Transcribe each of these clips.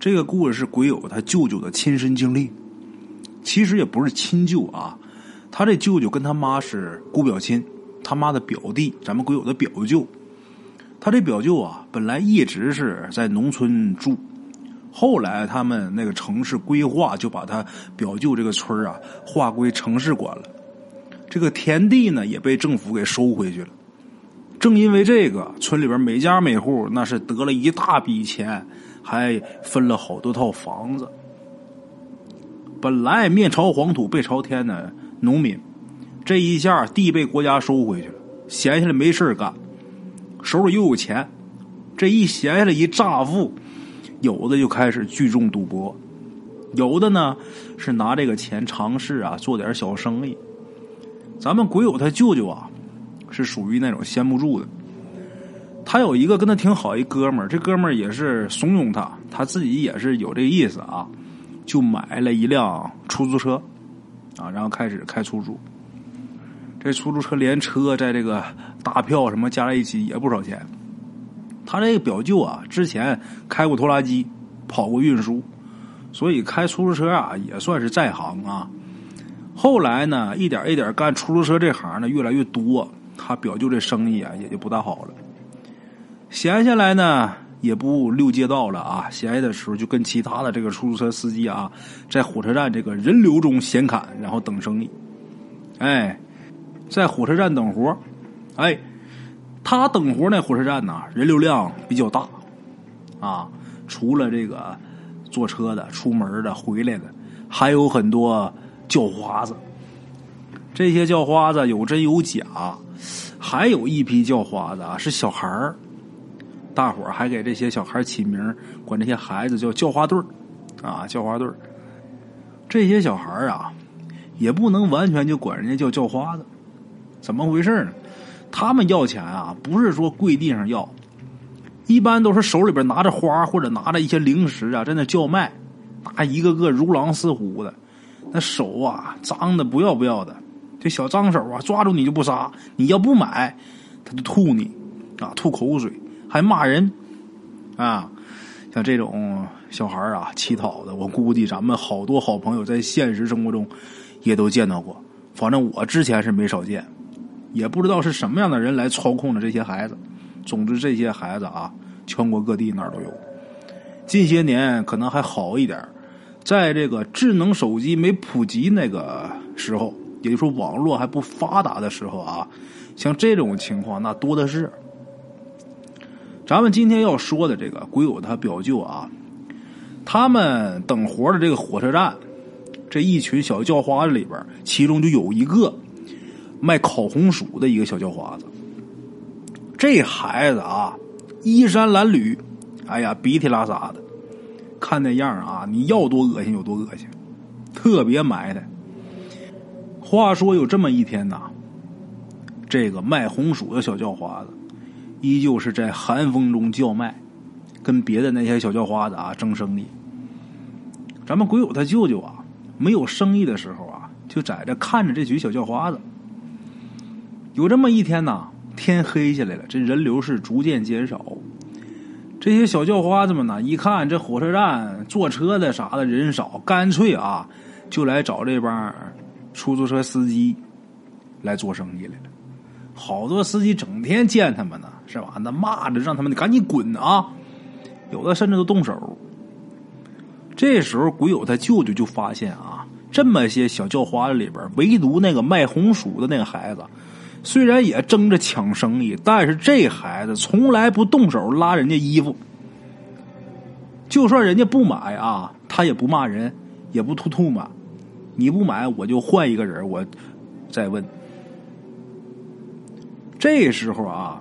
这个故事是鬼友他舅舅的亲身经历，其实也不是亲舅啊，他这舅舅跟他妈是姑表亲，他妈的表弟，咱们鬼友的表舅。他这表舅啊，本来一直是在农村住，后来他们那个城市规划，就把他表舅这个村啊划归城市管了。这个田地呢，也被政府给收回去了。正因为这个，村里边每家每户那是得了一大笔钱，还分了好多套房子。本来面朝黄土背朝天的农民，这一下地被国家收回去了，闲下来没事干，手里又有钱，这一闲下来一乍富，有的就开始聚众赌博，有的呢是拿这个钱尝试啊做点小生意。咱们鬼友他舅舅啊。是属于那种闲不住的。他有一个跟他挺好一哥们儿，这哥们儿也是怂恿他，他自己也是有这意思啊，就买了一辆出租车，啊，然后开始开出租。这出租车连车在这个大票什么加在一起也不少钱。他这个表舅啊，之前开过拖拉机，跑过运输，所以开出租车啊也算是在行啊。后来呢，一点一点干出租车这行呢越来越多。他表舅这生意啊，也就不大好了。闲下来呢，也不溜街道了啊。闲下的时候，就跟其他的这个出租车司机啊，在火车站这个人流中闲侃，然后等生意。哎，在火车站等活哎，他等活那火车站呢，人流量比较大啊。除了这个坐车的、出门的、回来的，还有很多叫花子。这些叫花子有真有假。还有一批叫花子啊，是小孩儿，大伙儿还给这些小孩起名，管这些孩子叫叫花队儿，啊，叫花队儿。这些小孩儿啊，也不能完全就管人家叫叫花子，怎么回事呢？他们要钱啊，不是说跪地上要，一般都是手里边拿着花或者拿着一些零食啊，在那叫卖，那一个个如狼似虎的，那手啊脏的不要不要的。这小脏手啊，抓住你就不杀，你要不买，他就吐你，啊，吐口水，还骂人，啊，像这种小孩啊，乞讨的，我估计咱们好多好朋友在现实生活中也都见到过，反正我之前是没少见，也不知道是什么样的人来操控着这些孩子。总之，这些孩子啊，全国各地哪儿都有。近些年可能还好一点，在这个智能手机没普及那个时候。也就是说，网络还不发达的时候啊，像这种情况那多的是。咱们今天要说的这个鬼友他表舅啊，他们等活的这个火车站，这一群小叫花子里边，其中就有一个卖烤红薯的一个小叫花子。这孩子啊，衣衫褴褛，哎呀，鼻涕拉撒的，看那样啊，你要多恶心有多恶心，特别埋汰。话说有这么一天呐，这个卖红薯的小叫花子，依旧是在寒风中叫卖，跟别的那些小叫花子啊争生意。咱们鬼友他舅舅啊，没有生意的时候啊，就在这看着这群小叫花子。有这么一天呐，天黑下来了，这人流是逐渐减少。这些小叫花子们呢，一看这火车站坐车的啥的人少，干脆啊，就来找这帮。出租车司机来做生意来了，好多司机整天见他们呢，是吧？那骂着让他们赶紧滚啊！有的甚至都动手。这时候鬼友他舅舅就发现啊，这么些小叫花子里边，唯独那个卖红薯的那个孩子，虽然也争着抢生意，但是这孩子从来不动手拉人家衣服，就算人家不买啊，他也不骂人，也不吐吐沫。你不买，我就换一个人。我再问。这时候啊，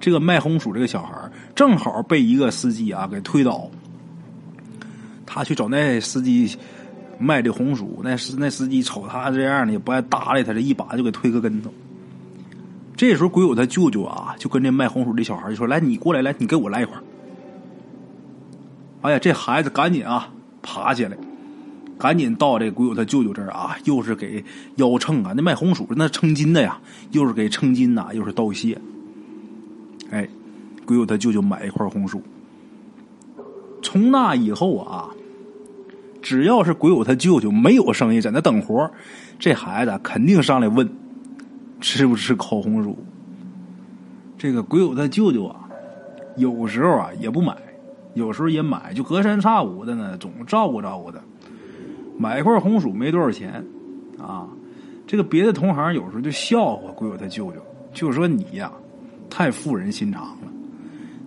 这个卖红薯这个小孩正好被一个司机啊给推倒。他去找那司机卖这红薯，那司那司机瞅他这样的，也不爱搭理他，这一把就给推个跟头。这时候鬼友他舅舅啊，就跟这卖红薯这小孩就说：“来，你过来，来，你给我来一块。”哎呀，这孩子赶紧啊爬起来。赶紧到这鬼友他舅舅这儿啊，又是给腰秤啊，那卖红薯那称斤的呀，又是给称斤呐，又是道谢。哎，鬼友他舅舅买一块红薯，从那以后啊，只要是鬼友他舅舅没有生意，在那等活这孩子肯定上来问吃不吃烤红薯。这个鬼友他舅舅啊，有时候啊也不买，有时候也买，就隔三差五的呢，总照顾照顾他。买一块红薯没多少钱啊。这个别的同行有时候就笑话鬼友他舅舅，就说你呀太妇人心肠了。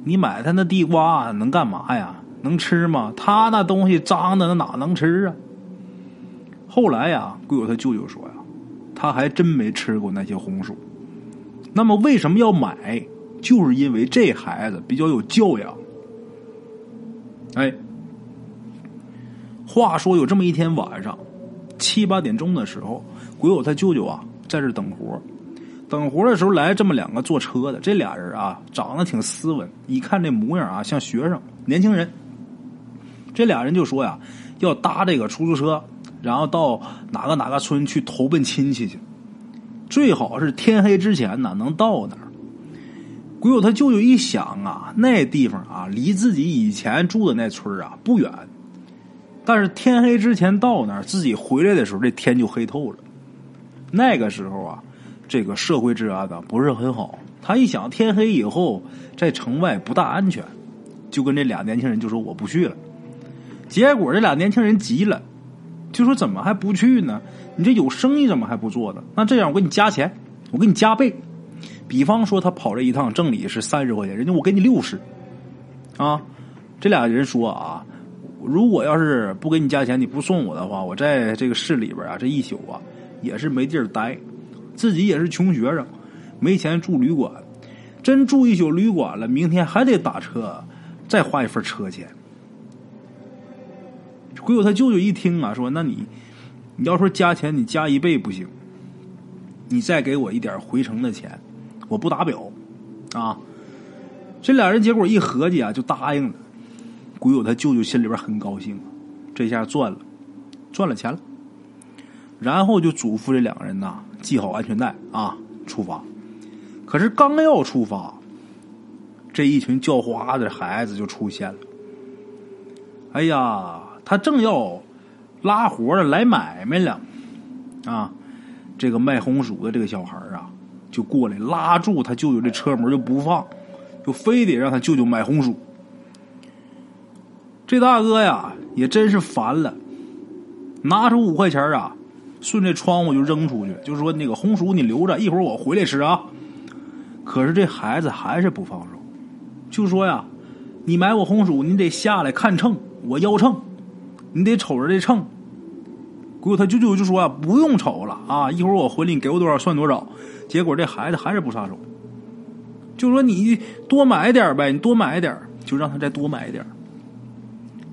你买他那地瓜能干嘛呀？能吃吗？他那东西脏的，那哪能吃啊？后来呀，鬼友他舅舅说呀，他还真没吃过那些红薯。那么为什么要买？就是因为这孩子比较有教养。哎，话说有这么一天晚上七八点钟的时候。鬼友他舅舅啊，在这等活等活的时候来这么两个坐车的，这俩人啊，长得挺斯文，一看这模样啊，像学生、年轻人。这俩人就说呀，要搭这个出租车，然后到哪个哪个村去投奔亲戚去，最好是天黑之前呢能到那儿。鬼友他舅舅一想啊，那地方啊，离自己以前住的那村啊不远，但是天黑之前到那儿，自己回来的时候，这天就黑透了。那个时候啊，这个社会治安呢不是很好。他一想，天黑以后在城外不大安全，就跟这俩年轻人就说我不去了。结果这俩年轻人急了，就说怎么还不去呢？你这有生意怎么还不做呢？那这样我给你加钱，我给你加倍。比方说他跑这一趟正理是三十块钱，人家我给你六十。啊，这俩人说啊，如果要是不给你加钱，你不送我的话，我在这个市里边啊这一宿啊。也是没地儿待，自己也是穷学生，没钱住旅馆，真住一宿旅馆了，明天还得打车，再花一份车钱。鬼友他舅舅一听啊，说：“那你你要说加钱，你加一倍不行，你再给我一点回程的钱，我不打表啊。”这俩人结果一合计啊，就答应了。鬼友他舅舅心里边很高兴，这下赚了，赚了钱了。然后就嘱咐这两个人呐，系好安全带啊，出发。可是刚要出发，这一群叫花的孩子就出现了。哎呀，他正要拉活的来买卖了啊！这个卖红薯的这个小孩啊，就过来拉住他舅舅这车门就不放，就非得让他舅舅买红薯。这大哥呀，也真是烦了，拿出五块钱啊。顺着窗户就扔出去，就说那个红薯你留着，一会儿我回来吃啊。可是这孩子还是不放手，就说呀，你买我红薯，你得下来看秤，我腰秤，你得瞅着这秤。姑姑他舅舅就说啊，不用瞅了啊，一会儿我回来你给我多少算多少。结果这孩子还是不撒手，就说你多买点呗，你多买点，就让他再多买点。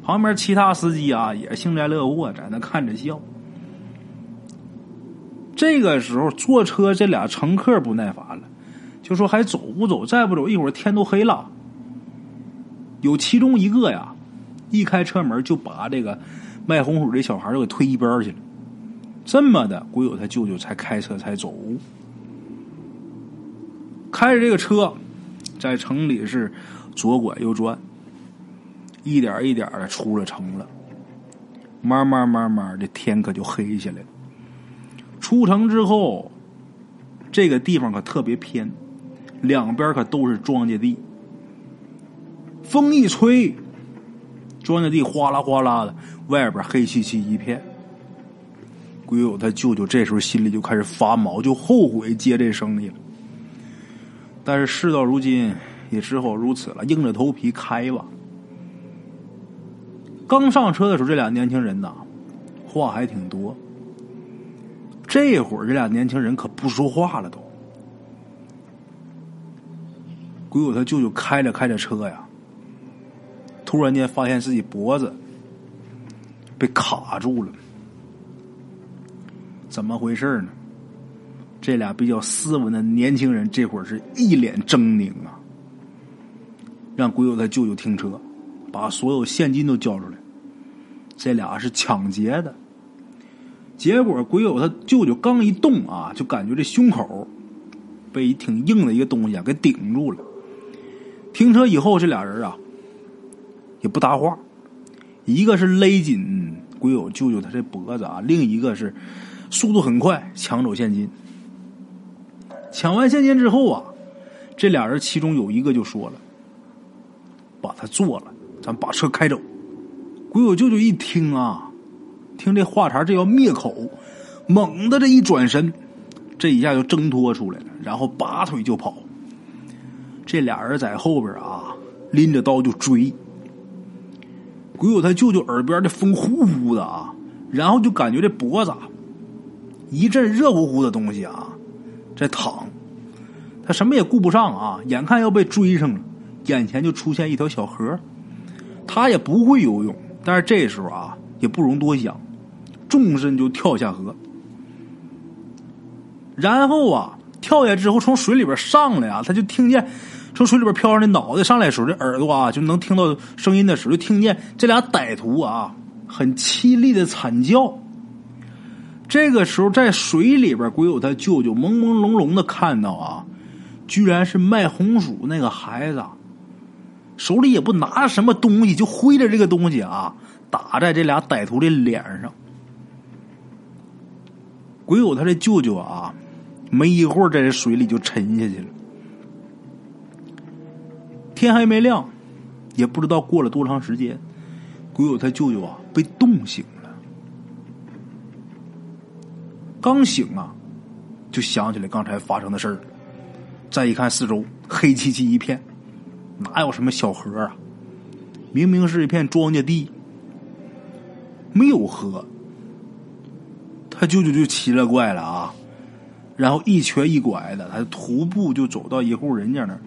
旁边其他司机啊也幸灾乐祸，在那看着笑。这个时候坐车，这俩乘客不耐烦了，就说：“还走不走？再不走，一会儿天都黑了。”有其中一个呀，一开车门就把这个卖红薯这小孩就给推一边去了。这么的，鬼友他舅舅才开车才走，开着这个车在城里是左拐右转，一点一点的出了城了。慢慢慢慢的，天可就黑下来了。出城之后，这个地方可特别偏，两边可都是庄稼地。风一吹，庄稼地哗啦哗啦的，外边黑漆漆一片。鬼友他舅舅这时候心里就开始发毛，就后悔接这生意了。但是事到如今，也只好如此了，硬着头皮开吧。刚上车的时候，这俩年轻人呐，话还挺多。这会儿这俩年轻人可不说话了，都。鬼友他舅舅开着开着车呀，突然间发现自己脖子被卡住了，怎么回事呢？这俩比较斯文的年轻人这会儿是一脸狰狞啊，让鬼友他舅舅停车，把所有现金都交出来。这俩是抢劫的。结果鬼友他舅舅刚一动啊，就感觉这胸口被挺硬的一个东西啊给顶住了。停车以后，这俩人啊也不搭话一个是勒紧鬼友舅舅他这脖子啊，另一个是速度很快抢走现金。抢完现金之后啊，这俩人其中有一个就说了：“把他做了，咱把车开走。”鬼友舅舅一听啊，听这话茬，这要灭口，猛的这一转身，这一下就挣脱出来了，然后拔腿就跑。这俩人在后边啊，拎着刀就追。鬼友他舅舅耳边的风呼呼的啊，然后就感觉这脖子一阵热乎乎的东西啊。在躺，他什么也顾不上啊！眼看要被追上了，眼前就出现一条小河。他也不会游泳，但是这时候啊，也不容多想，纵身就跳下河。然后啊，跳下之后从水里边上来啊，他就听见从水里边飘上的脑袋上来时候，这耳朵啊就能听到声音的时候，就听见这俩歹徒啊很凄厉的惨叫。这个时候，在水里边，鬼友他舅舅朦朦胧胧的看到啊，居然是卖红薯那个孩子，手里也不拿什么东西，就挥着这个东西啊，打在这俩歹徒的脸上。鬼友他这舅舅啊，没一会儿在这水里就沉下去了。天还没亮，也不知道过了多长时间，鬼友他舅舅啊被冻醒了。刚醒啊，就想起来刚才发生的事儿。再一看四周，黑漆漆一片，哪有什么小河啊？明明是一片庄稼地，没有河。他舅舅就奇了怪了啊！然后一瘸一拐的，他徒步就走到一户人家那儿，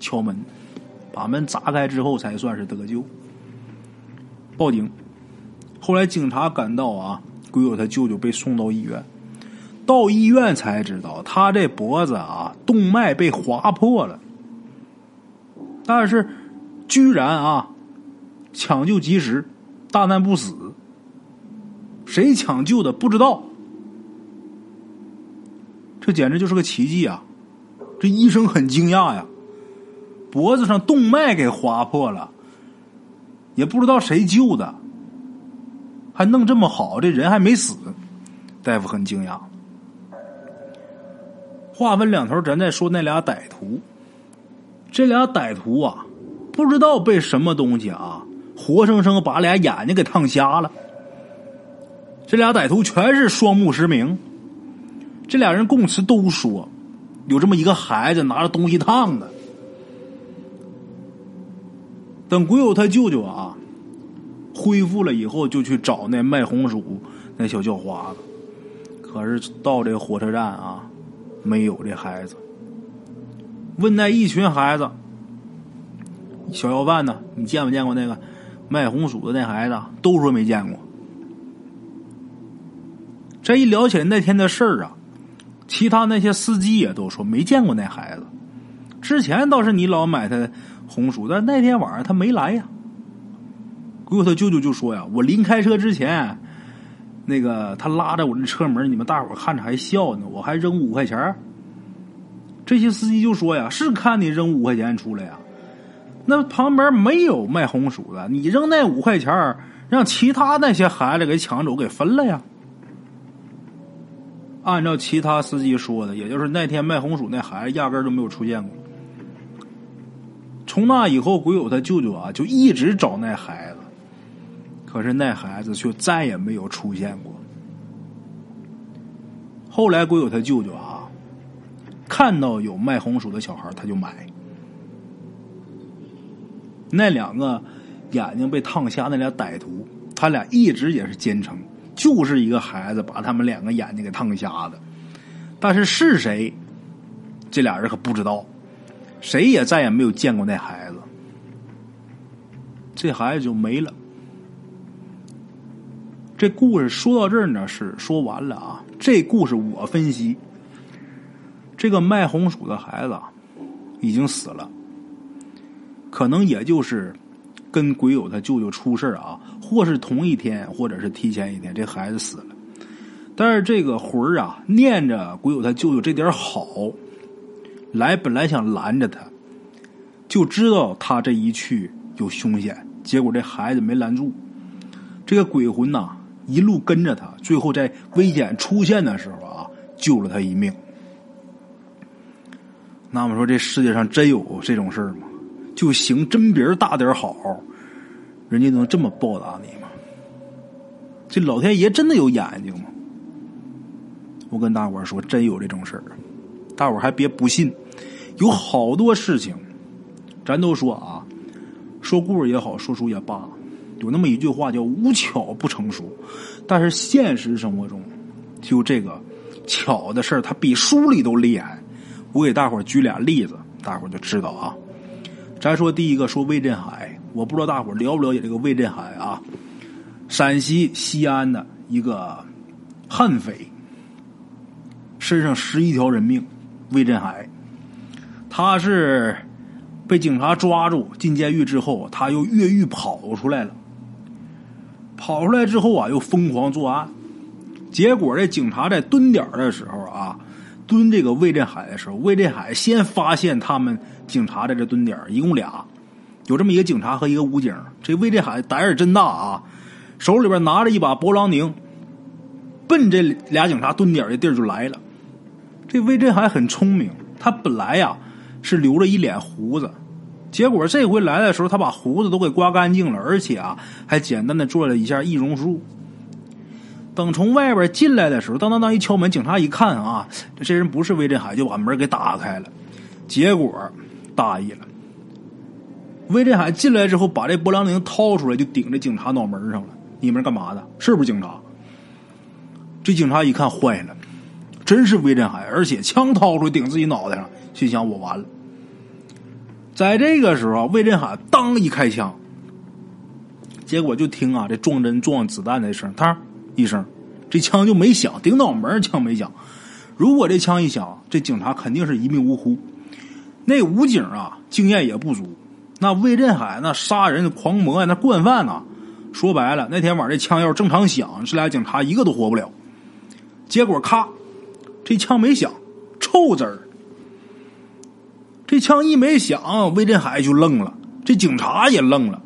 敲门，把门砸开之后，才算是得救。报警，后来警察赶到啊，鬼友他舅舅被送到医院。到医院才知道，他这脖子啊，动脉被划破了。但是，居然啊，抢救及时，大难不死。谁抢救的不知道，这简直就是个奇迹啊！这医生很惊讶呀，脖子上动脉给划破了，也不知道谁救的，还弄这么好，这人还没死，大夫很惊讶。话分两头，咱再说那俩歹徒。这俩歹徒啊，不知道被什么东西啊，活生生把俩眼睛给烫瞎了。这俩歹徒全是双目失明。这俩人供词都说，有这么一个孩子拿着东西烫的。等鬼友他舅舅啊恢复了以后，就去找那卖红薯那小叫花子。可是到这火车站啊。没有这孩子。问那一群孩子，小要饭呢？你见没见过那个卖红薯的那孩子？都说没见过。这一聊起来那天的事儿啊，其他那些司机也都说没见过那孩子。之前倒是你老买他红薯，但那天晚上他没来呀。鬼友他舅舅就说呀：“我临开车之前。”那个他拉着我这车门，你们大伙看着还笑呢，我还扔五块钱这些司机就说呀：“是看你扔五块钱出来呀，那旁边没有卖红薯的，你扔那五块钱让其他那些孩子给抢走，给分了呀。”按照其他司机说的，也就是那天卖红薯那孩子压根儿都没有出现过。从那以后，鬼友他舅舅啊就一直找那孩子。可是那孩子却再也没有出现过。后来鬼友他舅舅啊，看到有卖红薯的小孩，他就买。那两个眼睛被烫瞎那俩歹徒，他俩一直也是坚称，就是一个孩子把他们两个眼睛给烫瞎的。但是是谁，这俩人可不知道，谁也再也没有见过那孩子。这孩子就没了。这故事说到这儿呢，是说完了啊。这故事我分析，这个卖红薯的孩子已经死了，可能也就是跟鬼友他舅舅出事啊，或是同一天，或者是提前一天，这孩子死了。但是这个魂儿啊，念着鬼友他舅舅这点好，来本来想拦着他，就知道他这一去有凶险，结果这孩子没拦住。这个鬼魂呐，一路跟着他，最后在危险出现的时候啊，救了他一命。那么说，这世界上真有这种事儿吗？就行真别大点好，人家能这么报答你吗？这老天爷真的有眼睛吗？我跟大伙说，真有这种事儿，大伙还别不信，有好多事情，咱都说啊，说故事也好，说书也罢，有那么一句话叫“无巧不成书”，但是现实生活中，就这个巧的事儿，它比书里都厉害。我给大伙举俩例子，大伙就知道啊。咱说第一个，说魏振海，我不知道大伙了不了解这个魏振海啊？陕西西安的一个悍匪，身上十一条人命。魏振海，他是被警察抓住进监狱之后，他又越狱跑出来了。跑出来之后啊，又疯狂作案，结果这警察在蹲点的时候啊。蹲这个魏振海的时候，魏振海先发现他们警察在这蹲点一共俩，有这么一个警察和一个武警。这魏振海胆儿真大啊，手里边拿着一把勃朗宁，奔这俩警察蹲点的地儿就来了。这魏振海很聪明，他本来呀是留着一脸胡子，结果这回来的时候，他把胡子都给刮干净了，而且啊还简单的做了一下易容术。等从外边进来的时候，当当当一敲门，警察一看啊，这人不是魏振海，就把门给打开了。结果大意了，魏振海进来之后，把这勃朗宁掏出来，就顶着警察脑门上了。你们干嘛的？是不是警察？这警察一看坏了，真是魏振海，而且枪掏出来顶自己脑袋上，心想我完了。在这个时候，魏振海当一开枪，结果就听啊，这撞针撞子弹的声，他。一声，这枪就没响，顶脑门枪没响。如果这枪一响，这警察肯定是一命呜呼。那武警啊，经验也不足。那魏振海那杀人狂魔呀，那惯犯呐，说白了，那天晚上这枪要是正常响，这俩警察一个都活不了。结果咔，这枪没响，臭滋儿。这枪一没响，魏振海就愣了，这警察也愣了，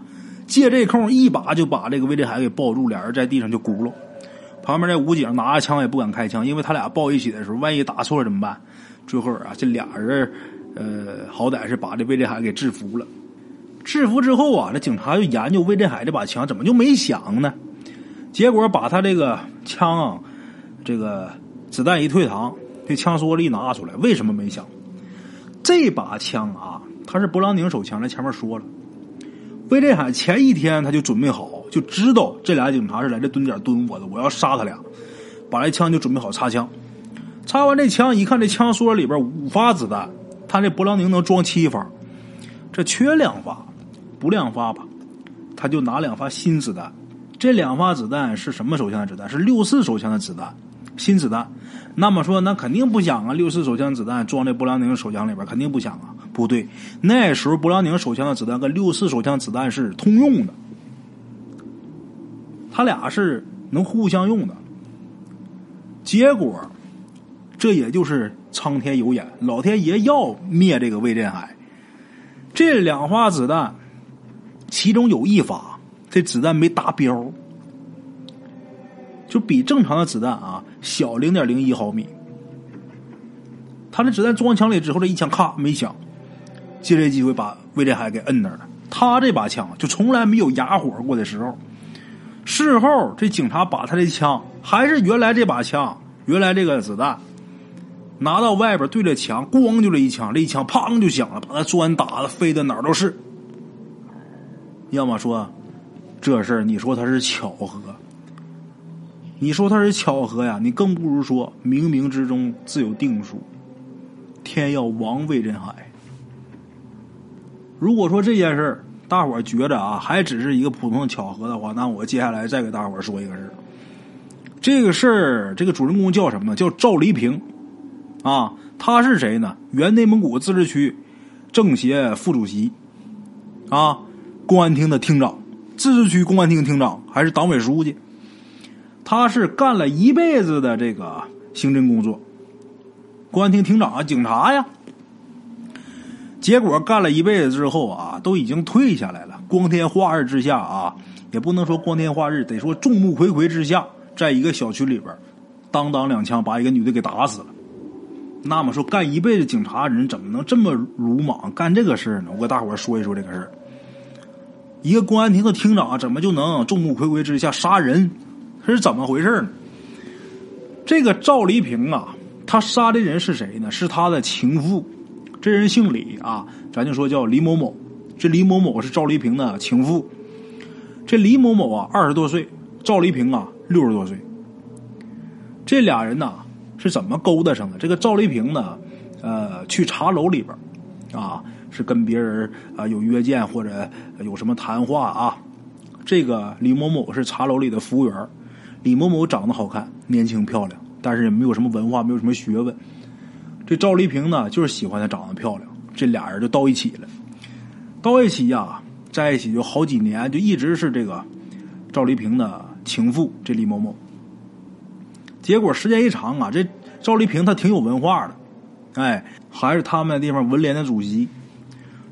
借这空一把就把这个魏振海给抱住，俩人在地上就咕噜。旁边这武警拿着枪也不敢开枪，因为他俩抱一起的时候，万一打错了怎么办？最后啊，这俩人，呃，好歹是把这魏振海给制服了。制服之后啊，这警察就研究魏振海这把枪怎么就没响呢？结果把他这个枪啊，这个子弹一退膛，这枪梭子一拿出来，为什么没响？这把枪啊，他是勃朗宁手枪，在前面说了。魏振海前一天他就准备好，就知道这俩警察是来这蹲点蹲我的，我要杀他俩，把这枪就准备好插枪。插完这枪，一看这枪梭里边五发子弹，他这勃朗宁能装七发，这缺两发，补两发吧，他就拿两发新子弹。这两发子弹是什么手枪的子弹？是六四手枪的子弹，新子弹。那么说，那肯定不响啊！六四手枪子弹装在勃朗宁手枪里边，肯定不响啊。不对，那时候勃朗宁手枪的子弹跟六四手枪子弹是通用的，他俩是能互相用的。结果，这也就是苍天有眼，老天爷要灭这个魏振海。这两发子弹，其中有一发这子弹没达标，就比正常的子弹啊小零点零一毫米。他这子弹装枪里之后，这一枪咔没响。借这机会把魏振海给摁那儿了。他这把枪就从来没有哑火过的时候。事后这警察把他的枪还是原来这把枪，原来这个子弹拿到外边对着墙，咣就这一枪，这一枪砰就响了，把他砖打的飞的哪儿都是。要么说这事儿，你说他是巧合？你说他是巧合呀？你更不如说冥冥之中自有定数，天要亡魏振海。如果说这件事儿，大伙儿觉着啊，还只是一个普通的巧合的话，那我接下来再给大伙儿说一个事儿。这个事儿，这个主人公叫什么呢？叫赵黎平，啊，他是谁呢？原内蒙古自治区政协副主席，啊，公安厅的厅长，自治区公安厅厅长，还是党委书记。他是干了一辈子的这个刑侦工作，公安厅厅长啊，警察呀。结果干了一辈子之后啊，都已经退下来了。光天化日之下啊，也不能说光天化日，得说众目睽睽之下，在一个小区里边，当当两枪把一个女的给打死了。那么说，干一辈子警察人怎么能这么鲁莽干这个事呢？我给大伙说一说这个事儿。一个公安厅的厅长怎么就能众目睽睽之下杀人？这是怎么回事呢？这个赵黎平啊，他杀的人是谁呢？是他的情妇，这人姓李啊，咱就说叫李某某。这李某某是赵黎平的情妇。这李某某啊，二十多岁，赵黎平啊，六十多岁。这俩人呐。是怎么勾搭上的？这个赵黎平呢？呃，去茶楼里边啊，是跟别人啊有约见或者有什么谈话啊。这个李某某是茶楼里的服务员。李某某长得好看，年轻漂亮，但是也没有什么文化，没有什么学问。这赵丽萍呢，就是喜欢她长得漂亮，这俩人就到一起了。到一起呀，在一起就好几年，就一直是这个赵丽萍的情妇。这李某某。结果时间一长啊，这赵丽萍她挺有文化的，哎，还是他们那地方文联的主席。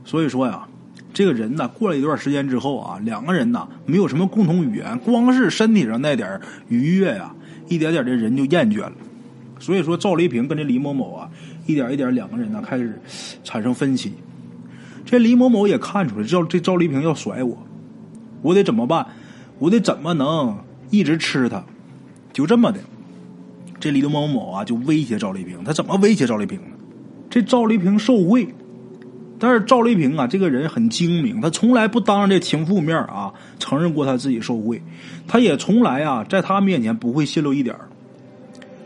所以说呀，这个人呢，过了一段时间之后啊，两个人呢没有什么共同语言，光是身体上那点愉悦呀，一点点的人就厌倦了。所以说，赵丽萍跟这李某某啊，一点一点两个人呢开始产生分歧。这李某某也看出来，赵这赵丽萍要甩我，我得怎么办？我得怎么能一直吃她？就这么的。这李某某啊，就威胁赵丽萍。他怎么威胁赵丽萍呢？这赵丽萍受贿，但是赵丽萍啊，这个人很精明，他从来不当着这情妇面啊承认过他自己受贿，他也从来啊在他面前不会泄露一点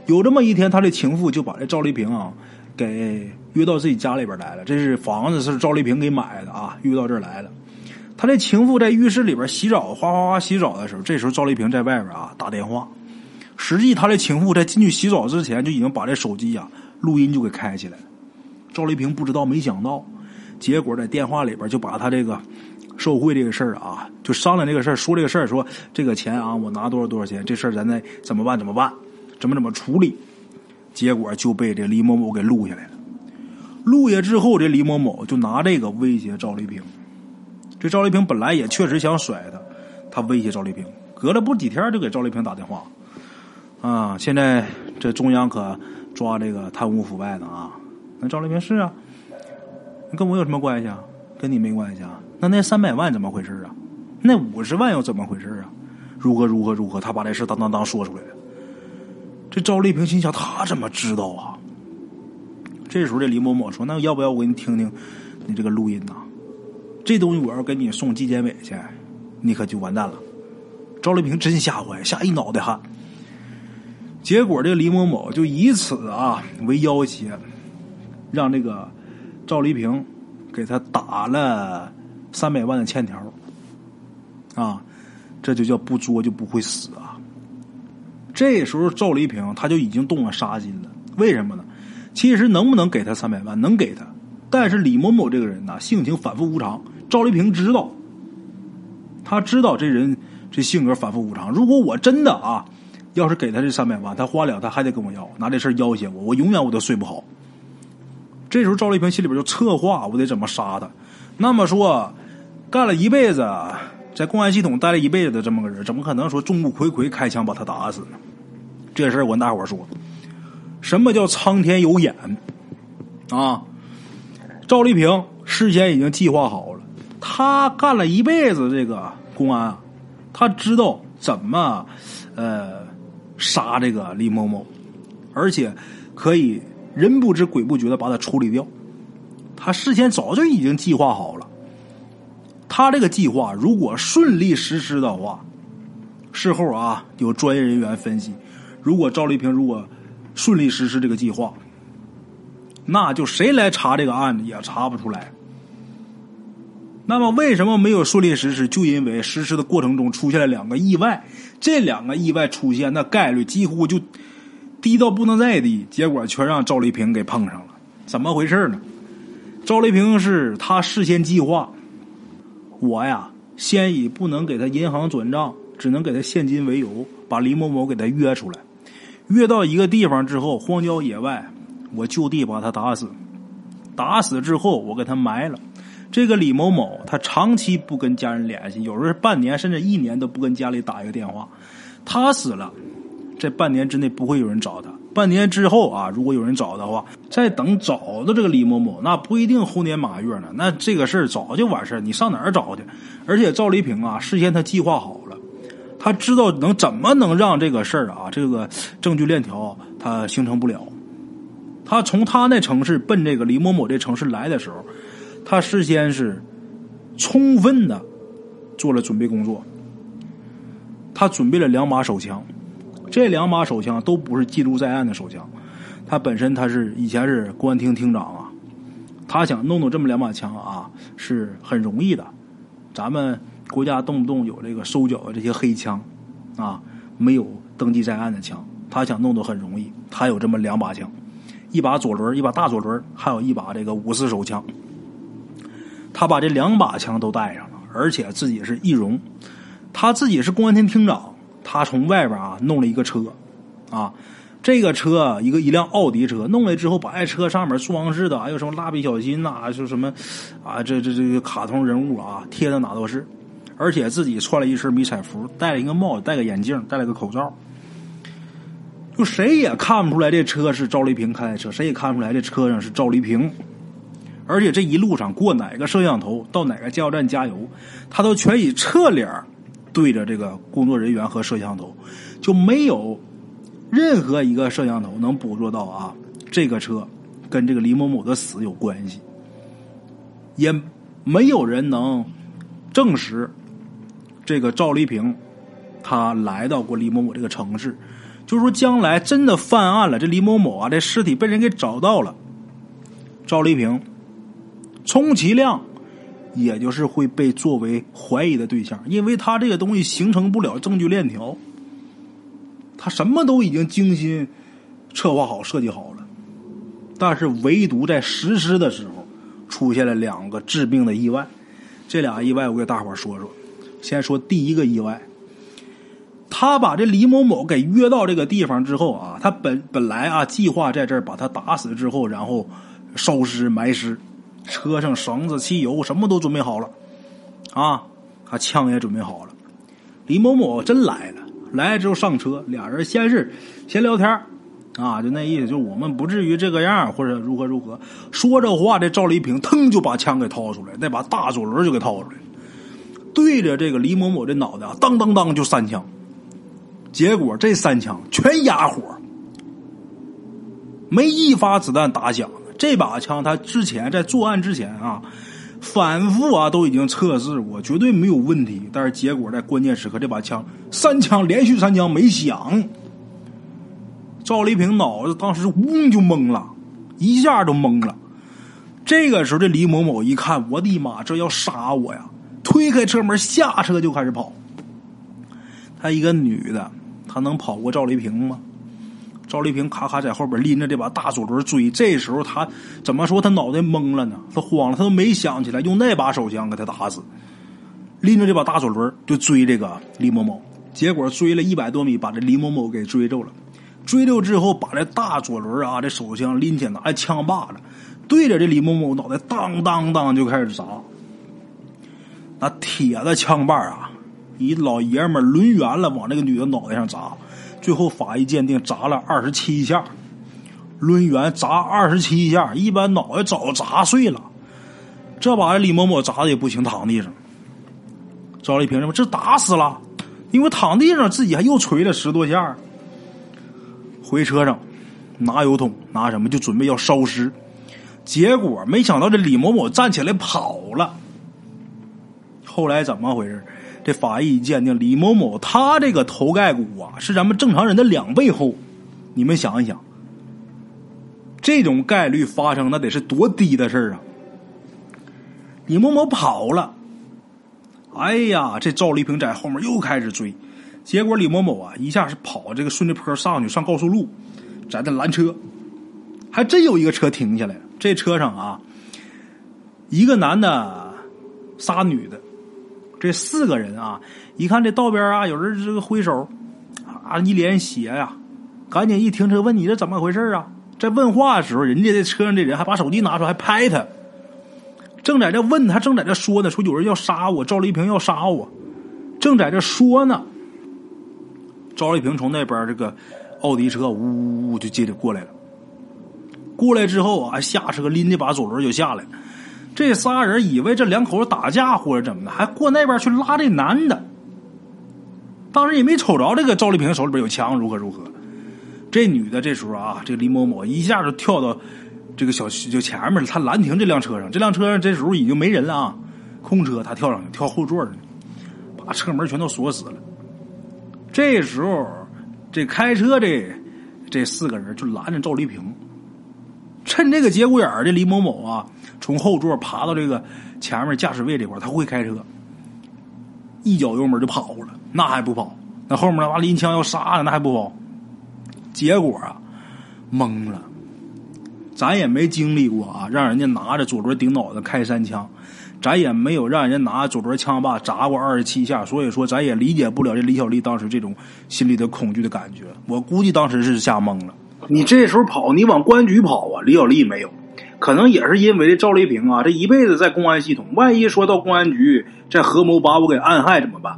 有这么一天，他的情妇就把这赵丽萍啊给约到自己家里边来了。这是房子是赵丽萍给买的啊，约到这儿来了。他这情妇在浴室里边洗澡，哗哗哗洗澡的时候，这时候赵丽萍在外边啊打电话。实际他的情妇在进去洗澡之前就已经把这手机呀录音就给开起来了。赵丽萍不知道，没想到，结果在电话里边就把他这个受贿这个事儿啊，就商量这个事儿，说这个事儿，说这个钱啊，我拿多少多少钱，这事儿咱再怎么办怎么办，怎么怎么处理。结果就被这李某某给录下来了。录下之后，这李某某就拿这个威胁赵丽萍。这赵丽萍本来也确实想甩他，他威胁赵丽萍，隔了不几天就给赵丽萍打电话。啊，现在这中央可抓这个贪污腐败的啊！那赵丽萍是啊，跟我有什么关系啊？跟你没关系啊？那那三百万怎么回事啊？那五十万又怎么回事啊？如何如何如何？他把这事当当当说出来了。这赵丽萍心想，他怎么知道啊？这时候这李某某说：“那要不要我给你听听你这个录音呐？这东西我要给你送纪检委去，你可就完蛋了。”赵丽萍真吓坏，吓一脑袋汗。结果，这个李某某就以此啊为要挟，让这个赵丽萍给他打了三百万的欠条，啊，这就叫不作就不会死啊。这时候赵丽萍他就已经动了杀心了，为什么呢？其实能不能给他三百万，能给他，但是李某某这个人呢，性情反复无常。赵丽萍知道，他知道这人这性格反复无常。如果我真的啊。要是给他这三百万，他花了，他还得跟我要，拿这事要挟我，我永远我都睡不好。这时候赵丽萍心里边就策划，我得怎么杀他。那么说，干了一辈子，在公安系统待了一辈子的这么个人，怎么可能说众目睽睽开枪把他打死呢？这事儿我跟大伙说，什么叫苍天有眼啊？赵丽萍事先已经计划好了，他干了一辈子这个公安，他知道怎么呃。杀这个李某某，而且可以人不知鬼不觉的把他处理掉。他事先早就已经计划好了。他这个计划如果顺利实施的话，事后啊有专业人员分析，如果赵丽萍如果顺利实施这个计划，那就谁来查这个案子也查不出来。那么为什么没有顺利实施？就因为实施的过程中出现了两个意外，这两个意外出现，那概率几乎就低到不能再低，结果全让赵丽萍给碰上了。怎么回事呢？赵丽萍是他事先计划，我呀先以不能给他银行转账，只能给他现金为由，把李某某给他约出来，约到一个地方之后，荒郊野外，我就地把他打死，打死之后我给他埋了。这个李某某他长期不跟家人联系，有时候半年甚至一年都不跟家里打一个电话。他死了，这半年之内不会有人找他。半年之后啊，如果有人找的话，再等找到这个李某某，那不一定猴年马月呢。那这个事儿早就完事儿，你上哪儿找去？而且赵丽萍啊，事先他计划好了，他知道能怎么能让这个事儿啊，这个证据链条他形成不了。他从他那城市奔这个李某某这城市来的时候，他事先是充分的做了准备工作。他准备了两把手枪。这两把手枪都不是记录在案的手枪，他本身他是以前是公安厅厅长啊，他想弄弄这么两把枪啊是很容易的，咱们国家动不动有这个收缴的这些黑枪，啊没有登记在案的枪，他想弄都很容易，他有这么两把枪，一把左轮，一把大左轮，还有一把这个五四手枪，他把这两把枪都带上了，而且自己是易容，他自己是公安厅厅长。他从外边啊弄了一个车，啊，这个车一个一辆奥迪车，弄来之后把爱车上面装饰的还有什么蜡笔小新呐，就什么啊，这这这个卡通人物啊贴的哪都是，而且自己穿了一身迷彩服，戴了一个帽子，戴个眼镜，戴了个口罩，就谁也看不出来这车是赵丽萍开的车，谁也看不出来这车上是赵丽萍，而且这一路上过哪个摄像头，到哪个加油站加油，他都全以侧脸。对着这个工作人员和摄像头，就没有任何一个摄像头能捕捉到啊，这个车跟这个李某某的死有关系，也没有人能证实这个赵丽萍她来到过李某某这个城市。就是说，将来真的犯案了，这李某某啊，这尸体被人给找到了，赵丽萍充其量。也就是会被作为怀疑的对象，因为他这个东西形成不了证据链条，他什么都已经精心策划好、设计好了，但是唯独在实施的时候出现了两个致命的意外。这俩意外我给大伙说说。先说第一个意外，他把这李某某给约到这个地方之后啊，他本本来啊计划在这儿把他打死之后，然后烧尸埋尸。车上绳子、汽油什么都准备好了，啊，他枪也准备好了。李某某真来了，来了之后上车，俩人先是先聊天啊，就那意思，就我们不至于这个样，或者如何如何。说这话，这赵丽萍腾就把枪给掏出来，那把大左轮就给掏出来对着这个李某某的脑袋，当当当就三枪。结果这三枪全哑火，没一发子弹打响。这把枪，他之前在作案之前啊，反复啊都已经测试过，绝对没有问题。但是结果在关键时刻，这把枪三枪连续三枪没响。赵丽萍脑子当时嗡就懵了，一下就懵了。这个时候，这李某某一看，我的妈，这要杀我呀！推开车门下车就开始跑。她一个女的，她能跑过赵丽萍吗？赵丽萍咔咔在后边拎着这把大左轮追，这时候他怎么说？他脑袋懵了呢，他慌了，他都没想起来用那把手枪给他打死。拎着这把大左轮就追这个李某某，结果追了一百多米，把这李某某给追着了。追着之后，把这大左轮啊，这手枪拎起来，拿着枪把子，对着这李某某脑袋当当当就开始砸。那铁的枪把啊，一老爷们抡圆了往那个女的脑袋上砸。最后法医鉴定砸了二十七下，抡圆砸二十七下，一般脑袋早砸碎了。这把李某某砸的也不行，躺地上。赵丽萍什么？这打死了，因为躺地上自己还又捶了十多下。回车上拿油桶拿什么就准备要烧尸，结果没想到这李某某站起来跑了。后来怎么回事？这法医鉴定，李某某他这个头盖骨啊是咱们正常人的两倍厚，你们想一想，这种概率发生那得是多低的事儿啊！李某某跑了，哎呀，这赵丽萍在后面又开始追，结果李某某啊一下是跑这个顺着坡上去上高速路，在那拦车，还真有一个车停下来，这车上啊一个男的，仨女的。这四个人啊，一看这道边啊，有人这个挥手，啊，一脸血呀，赶紧一停车问你这怎么回事啊？在问话的时候，人家这车上这人还把手机拿出来还拍他，正在这问他，正在这说呢，说有人要杀我，赵丽萍要杀我，正在这说呢。赵丽萍从那边这个奥迪车呜呜就接着过来了。过来之后啊，下车拎着把左轮就下来了。这仨人以为这两口子打架或者怎么的，还过那边去拉这男的。当时也没瞅着这个赵丽萍手里边有枪，如何如何。这女的这时候啊，这李某某一下就跳到这个小区就前面，他拦停这辆车上，这辆车上这时候已经没人了啊，空车，他跳上去，跳后座去，把车门全都锁死了。这时候，这开车这这四个人就拦着赵丽萍。趁这个节骨眼儿，这李某某啊，从后座爬到这个前面驾驶位这块他会开车，一脚油门就跑了，那还不跑？那后面那拎枪要杀了，那还不跑？结果啊，懵了。咱也没经历过啊，让人家拿着左轮顶脑袋开三枪，咱也没有让人家拿左轮枪把砸过二十七下，所以说咱也理解不了这李小丽当时这种心里的恐惧的感觉。我估计当时是吓懵了。你这时候跑，你往公安局跑啊？李小丽没有，可能也是因为赵丽萍啊，这一辈子在公安系统，万一说到公安局在合谋把我给暗害怎么办？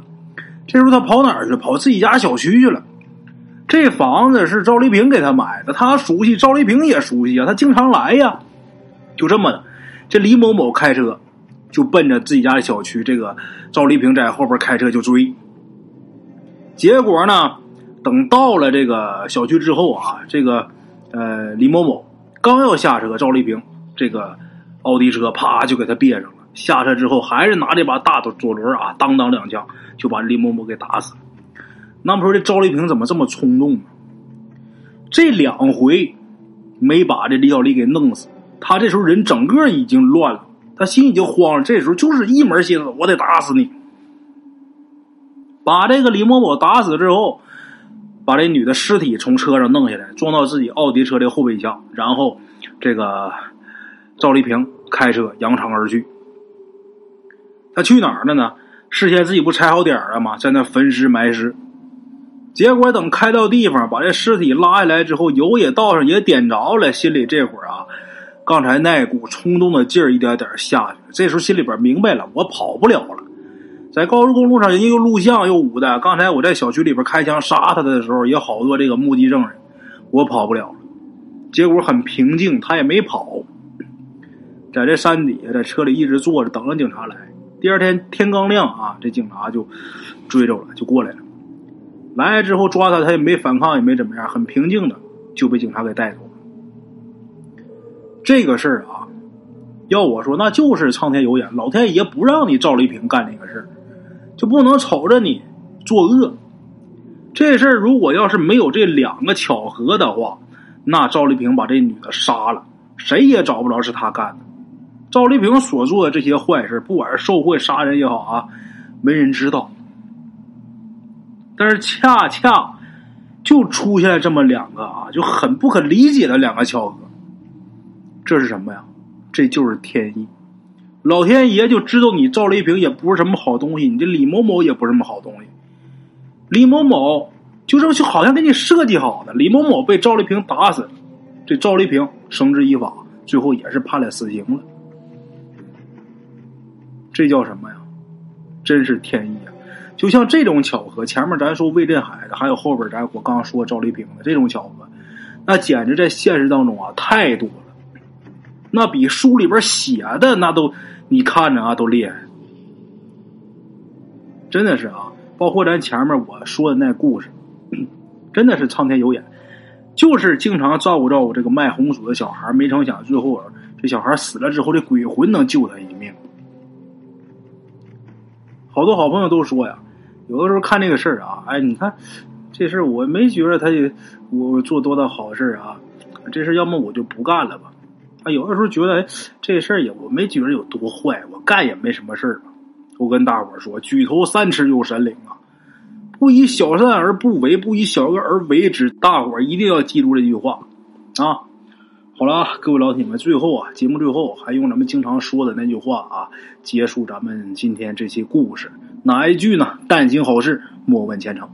这时候他跑哪儿去？跑自己家小区去了。这房子是赵丽萍给他买的，他熟悉，赵丽萍也熟悉啊，他经常来呀。就这么的，这李某某开车就奔着自己家的小区，这个赵丽萍在后边开车就追。结果呢？等到了这个小区之后啊，这个呃李某某刚要下车，赵丽萍这个奥迪车啪就给他别上了。下车之后还是拿这把大的左轮啊，当当两枪就把李某某给打死了。那么说这赵丽萍怎么这么冲动呢？这两回没把这李小丽给弄死，他这时候人整个已经乱了，他心已经慌了。这时候就是一门心思，我得打死你。把这个李某某打死之后。把这女的尸体从车上弄下来，装到自己奥迪车的后备箱，然后这个赵丽萍开车扬长而去。他去哪儿了呢？事先自己不踩好点儿了吗？在那焚尸埋尸。结果等开到地方，把这尸体拉下来之后，油也倒上，也点着了，心里这会儿啊，刚才那股冲动的劲儿一点点下去。这时候心里边明白了，我跑不了了。在高速公路上，人家又录像又舞的。刚才我在小区里边开枪杀他的时候，也好多这个目击证人，我跑不了了。结果很平静，他也没跑，在这山底下，在车里一直坐着，等着警察来。第二天天刚亮啊，这警察就追着了，就过来了。来了之后抓他，他也没反抗，也没怎么样，很平静的就被警察给带走了。这个事儿啊，要我说，那就是苍天有眼，老天爷不让你赵丽萍干这个事儿。就不能瞅着你作恶，这事儿如果要是没有这两个巧合的话，那赵丽萍把这女的杀了，谁也找不着是他干的。赵丽萍所做的这些坏事，不管是受贿、杀人也好啊，没人知道。但是恰恰就出现了这么两个啊，就很不可理解的两个巧合。这是什么呀？这就是天意。老天爷就知道你赵丽萍也不是什么好东西，你这李某某也不是什么好东西。李某某就这么就好像给你设计好的，李某某被赵丽萍打死，这赵丽萍绳之以法，最后也是判了死刑了。这叫什么呀？真是天意啊！就像这种巧合，前面咱说魏振海的，还有后边咱我刚说赵丽萍的这种巧合，那简直在现实当中啊太多了。那比书里边写的那都，你看着啊都厉害，真的是啊！包括咱前面我说的那故事，真的是苍天有眼，就是经常照顾照顾这个卖红薯的小孩，没成想最后这小孩死了之后，这鬼魂能救他一命。好多好朋友都说呀，有的时候看这个事儿啊，哎，你看这事儿我没觉得他我做多大好事啊，这事要么我就不干了吧。啊，有的时候觉得这事儿也我没觉得有多坏，我干也没什么事儿。我跟大伙说，举头三尺有神灵啊！不以小善而不为，不以小恶而为之。大伙一定要记住这句话啊！好了，各位老铁们，最后啊，节目最后还用咱们经常说的那句话啊，结束咱们今天这期故事。哪一句呢？但行好事，莫问前程。